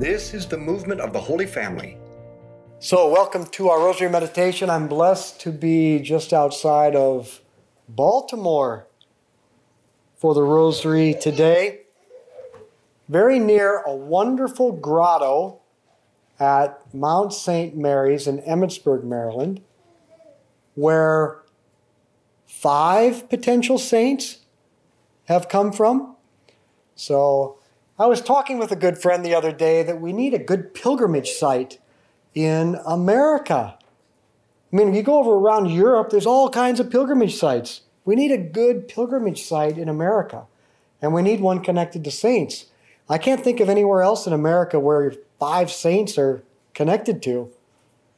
This is the movement of the Holy Family. So, welcome to our Rosary Meditation. I'm blessed to be just outside of Baltimore for the Rosary today, very near a wonderful grotto at Mount St. Mary's in Emmitsburg, Maryland, where five potential saints have come from. So, I was talking with a good friend the other day that we need a good pilgrimage site in America. I mean, if you go over around Europe, there's all kinds of pilgrimage sites. We need a good pilgrimage site in America, and we need one connected to saints. I can't think of anywhere else in America where five saints are connected to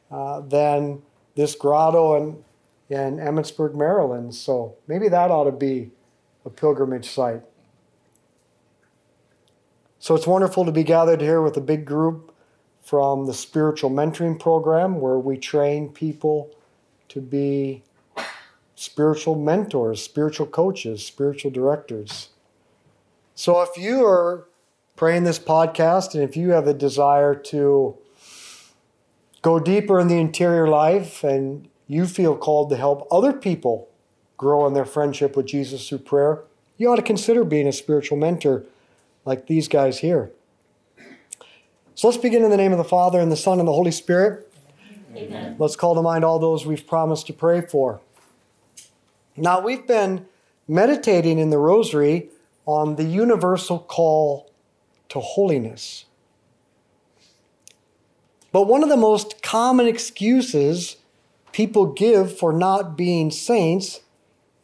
uh, than this grotto in, in Emmitsburg, Maryland. So maybe that ought to be a pilgrimage site. So it's wonderful to be gathered here with a big group from the spiritual mentoring program where we train people to be spiritual mentors, spiritual coaches, spiritual directors. So if you are praying this podcast and if you have a desire to go deeper in the interior life and you feel called to help other people grow in their friendship with Jesus through prayer, you ought to consider being a spiritual mentor like these guys here. So let's begin in the name of the Father, and the Son, and the Holy Spirit. Amen. Let's call to mind all those we've promised to pray for. Now, we've been meditating in the Rosary on the universal call to holiness. But one of the most common excuses people give for not being saints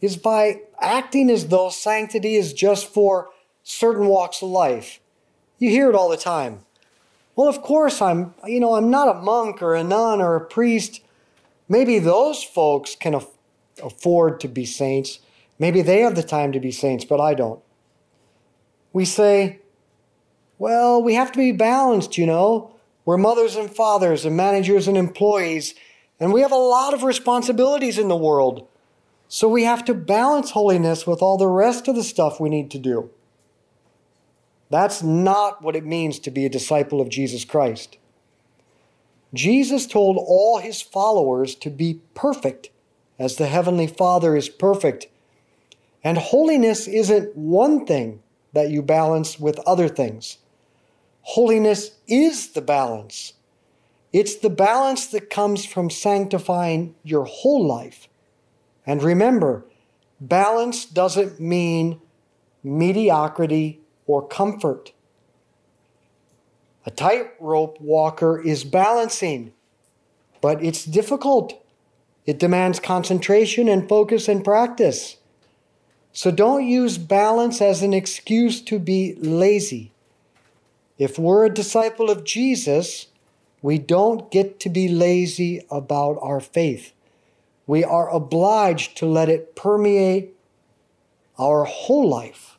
is by acting as though sanctity is just for certain walks of life. You hear it all the time. Well, of course, I'm, you know, I'm not a monk or a nun or a priest. Maybe those folks can af- afford to be saints. Maybe they have the time to be saints, but I don't. We say, well, we have to be balanced, you know. We're mothers and fathers and managers and employees, and we have a lot of responsibilities in the world. So we have to balance holiness with all the rest of the stuff we need to do. That's not what it means to be a disciple of Jesus Christ. Jesus told all his followers to be perfect as the Heavenly Father is perfect. And holiness isn't one thing that you balance with other things. Holiness is the balance. It's the balance that comes from sanctifying your whole life. And remember, balance doesn't mean mediocrity or comfort. A tightrope walker is balancing, but it's difficult. It demands concentration and focus and practice. So don't use balance as an excuse to be lazy. If we're a disciple of Jesus, we don't get to be lazy about our faith. We are obliged to let it permeate our whole life.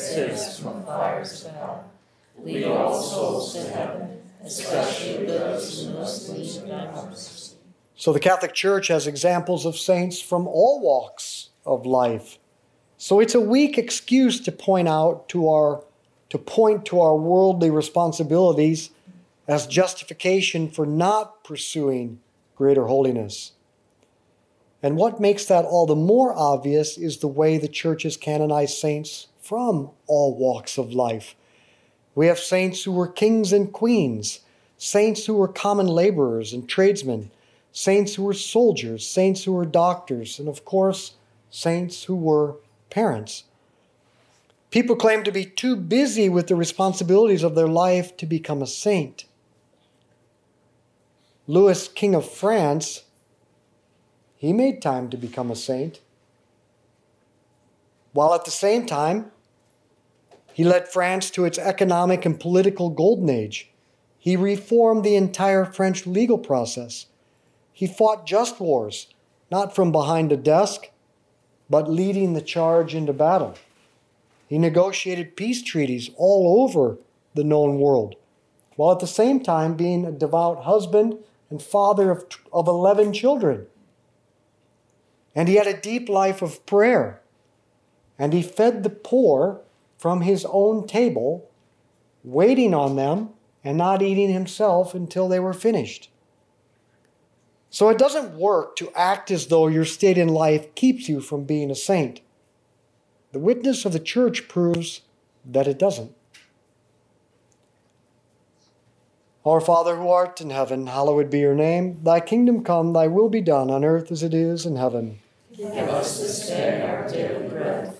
save us from the fires of hell. Lead all souls to heaven, especially those who most need thy mercy. So the Catholic Church has examples of saints from all walks of life. So it's a weak excuse to point out to our to point to our worldly responsibilities as justification for not pursuing greater holiness. And what makes that all the more obvious is the way the church has canonized saints from all walks of life. We have saints who were kings and queens, saints who were common laborers and tradesmen, saints who were soldiers, saints who were doctors, and of course, saints who were parents. People claim to be too busy with the responsibilities of their life to become a saint. Louis, King of France, he made time to become a saint. While at the same time, he led France to its economic and political golden age. He reformed the entire French legal process. He fought just wars, not from behind a desk, but leading the charge into battle. He negotiated peace treaties all over the known world, while at the same time being a devout husband and father of, of 11 children. And he had a deep life of prayer. And he fed the poor from his own table, waiting on them and not eating himself until they were finished. So it doesn't work to act as though your state in life keeps you from being a saint. The witness of the church proves that it doesn't. Our Father who art in heaven, hallowed be your name. Thy kingdom come, thy will be done on earth as it is in heaven. Give us this day our daily bread,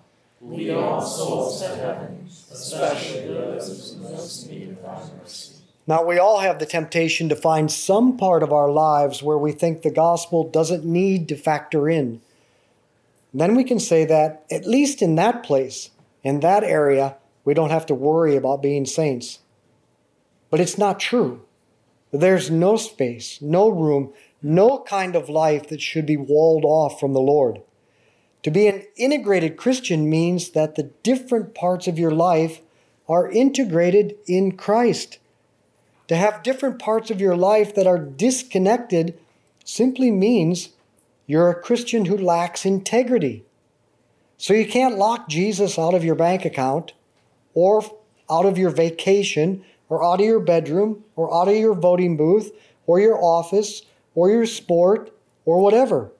Lead all souls to heaven, especially those in most need of thy mercy. Now, we all have the temptation to find some part of our lives where we think the gospel doesn't need to factor in. Then we can say that, at least in that place, in that area, we don't have to worry about being saints. But it's not true. There's no space, no room, no kind of life that should be walled off from the Lord. To be an integrated Christian means that the different parts of your life are integrated in Christ. To have different parts of your life that are disconnected simply means you're a Christian who lacks integrity. So you can't lock Jesus out of your bank account or out of your vacation or out of your bedroom or out of your voting booth or your office or your sport or whatever.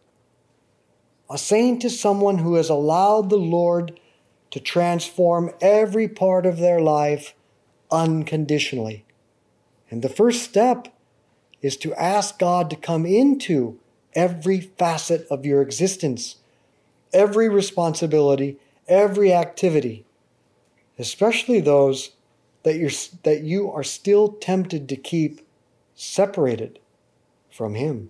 A saint is someone who has allowed the Lord to transform every part of their life unconditionally. And the first step is to ask God to come into every facet of your existence, every responsibility, every activity, especially those that, you're, that you are still tempted to keep separated from Him.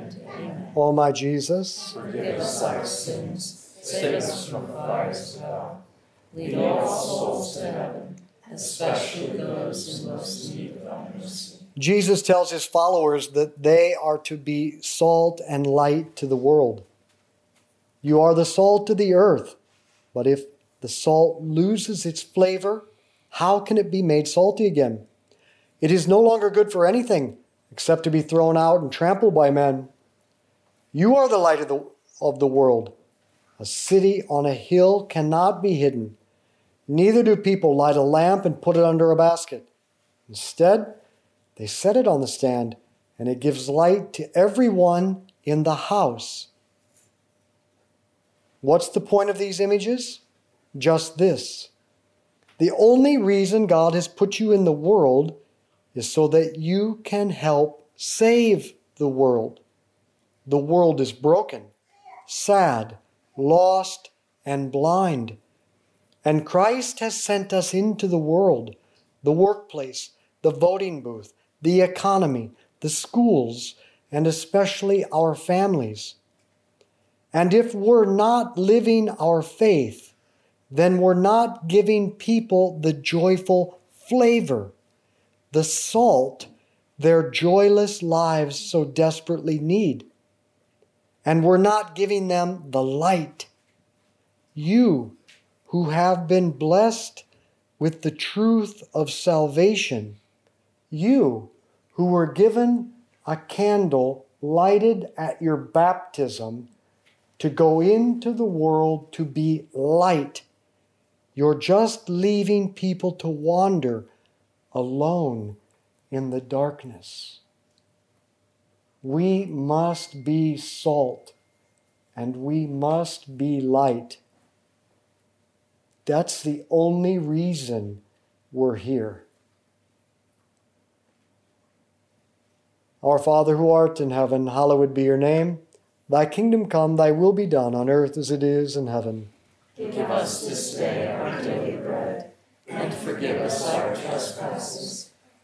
O my Jesus, Forgive us our sins, save us from the fires of hell. Lead all souls to heaven, especially those in most need of thy mercy. Jesus tells his followers that they are to be salt and light to the world. You are the salt of the earth, but if the salt loses its flavor, how can it be made salty again? It is no longer good for anything except to be thrown out and trampled by men. You are the light of the, of the world. A city on a hill cannot be hidden. Neither do people light a lamp and put it under a basket. Instead, they set it on the stand, and it gives light to everyone in the house. What's the point of these images? Just this. The only reason God has put you in the world is so that you can help save the world. The world is broken, sad, lost, and blind. And Christ has sent us into the world, the workplace, the voting booth, the economy, the schools, and especially our families. And if we're not living our faith, then we're not giving people the joyful flavor, the salt their joyless lives so desperately need. And we're not giving them the light. You, who have been blessed with the truth of salvation, you who were given a candle lighted at your baptism to go into the world to be light. You're just leaving people to wander alone in the darkness. We must be salt and we must be light. That's the only reason we're here. Our Father who art in heaven, hallowed be your name. Thy kingdom come, thy will be done on earth as it is in heaven. Give us this day our daily bread, and forgive us our trespasses,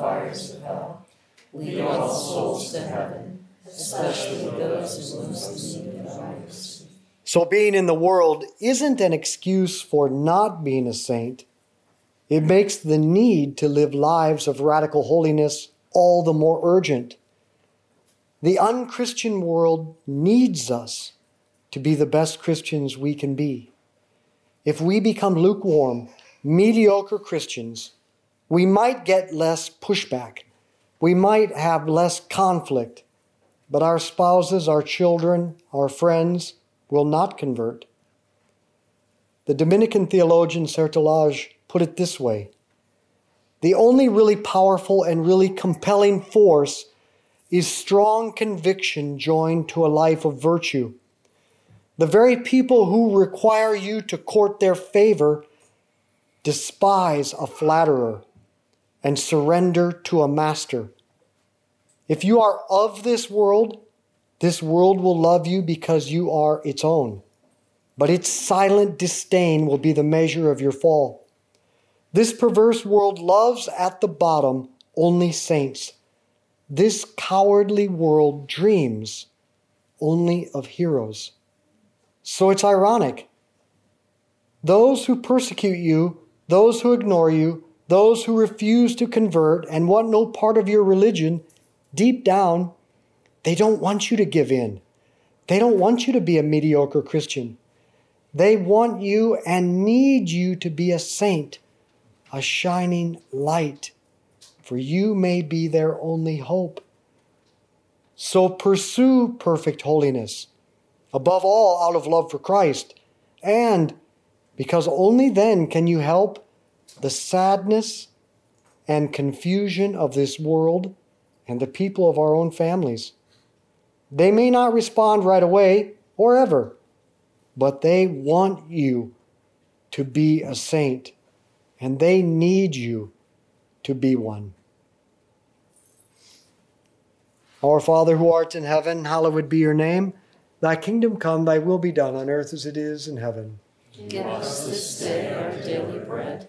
fires of hell. Lead all souls to heaven, especially those who most need. So, being in the world isn't an excuse for not being a saint. It makes the need to live lives of radical holiness all the more urgent. The unchristian world needs us to be the best Christians we can be. If we become lukewarm, mediocre Christians, we might get less pushback. We might have less conflict, but our spouses, our children, our friends, will not convert. The Dominican theologian Sertillanges put it this way The only really powerful and really compelling force is strong conviction joined to a life of virtue. The very people who require you to court their favor despise a flatterer and surrender to a master. If you are of this world, this world will love you because you are its own, but its silent disdain will be the measure of your fall. This perverse world loves at the bottom only saints. This cowardly world dreams only of heroes. So it's ironic. Those who persecute you, those who ignore you, those who refuse to convert and want no part of your religion, deep down, they don't want you to give in. They don't want you to be a mediocre Christian. They want you and need you to be a saint, a shining light, for you may be their only hope. So pursue perfect holiness, above all, out of love for Christ, and because only then can you help the sadness and confusion of this world and the people of our own families. They may not respond right away or ever, but they want you to be a saint, and they need you to be one. Our Father who art in heaven, hallowed be your name. Thy kingdom come, thy will be done on earth as it is in heaven. Give us this day our daily bread,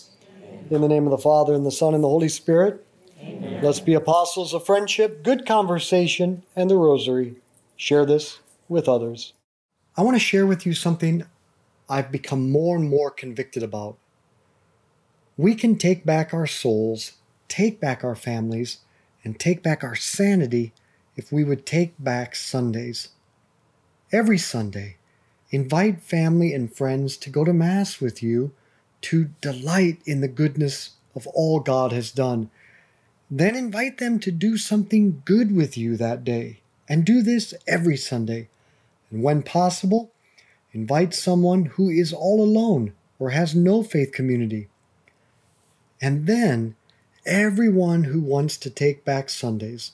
In the name of the Father, and the Son, and the Holy Spirit, Let's be apostles of friendship, good conversation, and the rosary. Share this with others. I want to share with you something I've become more and more convicted about. We can take back our souls, take back our families, and take back our sanity if we would take back Sundays. Every Sunday, invite family and friends to go to Mass with you to delight in the goodness of all God has done then invite them to do something good with you that day. And do this every Sunday. And when possible, invite someone who is all alone or has no faith community. And then, everyone who wants to take back Sundays,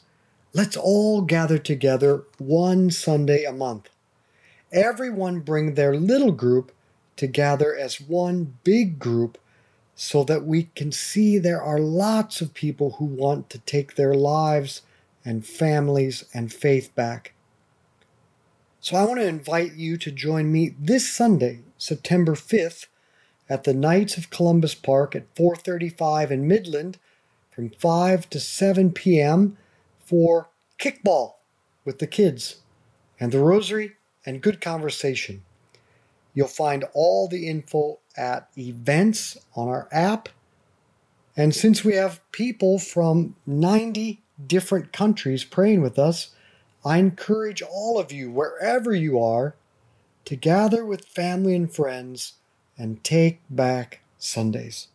let's all gather together one Sunday a month. Everyone bring their little group to gather as one big group so that we can see there are lots of people who want to take their lives and families and faith back. So I want to invite you to join me this Sunday, September 5th, at the Knights of Columbus Park at 435 in Midland from 5 to 7 p.m. for kickball with the kids and the rosary and good conversation. You'll find all the info at events on our app. And since we have people from 90 different countries praying with us, I encourage all of you, wherever you are, to gather with family and friends and take back Sundays.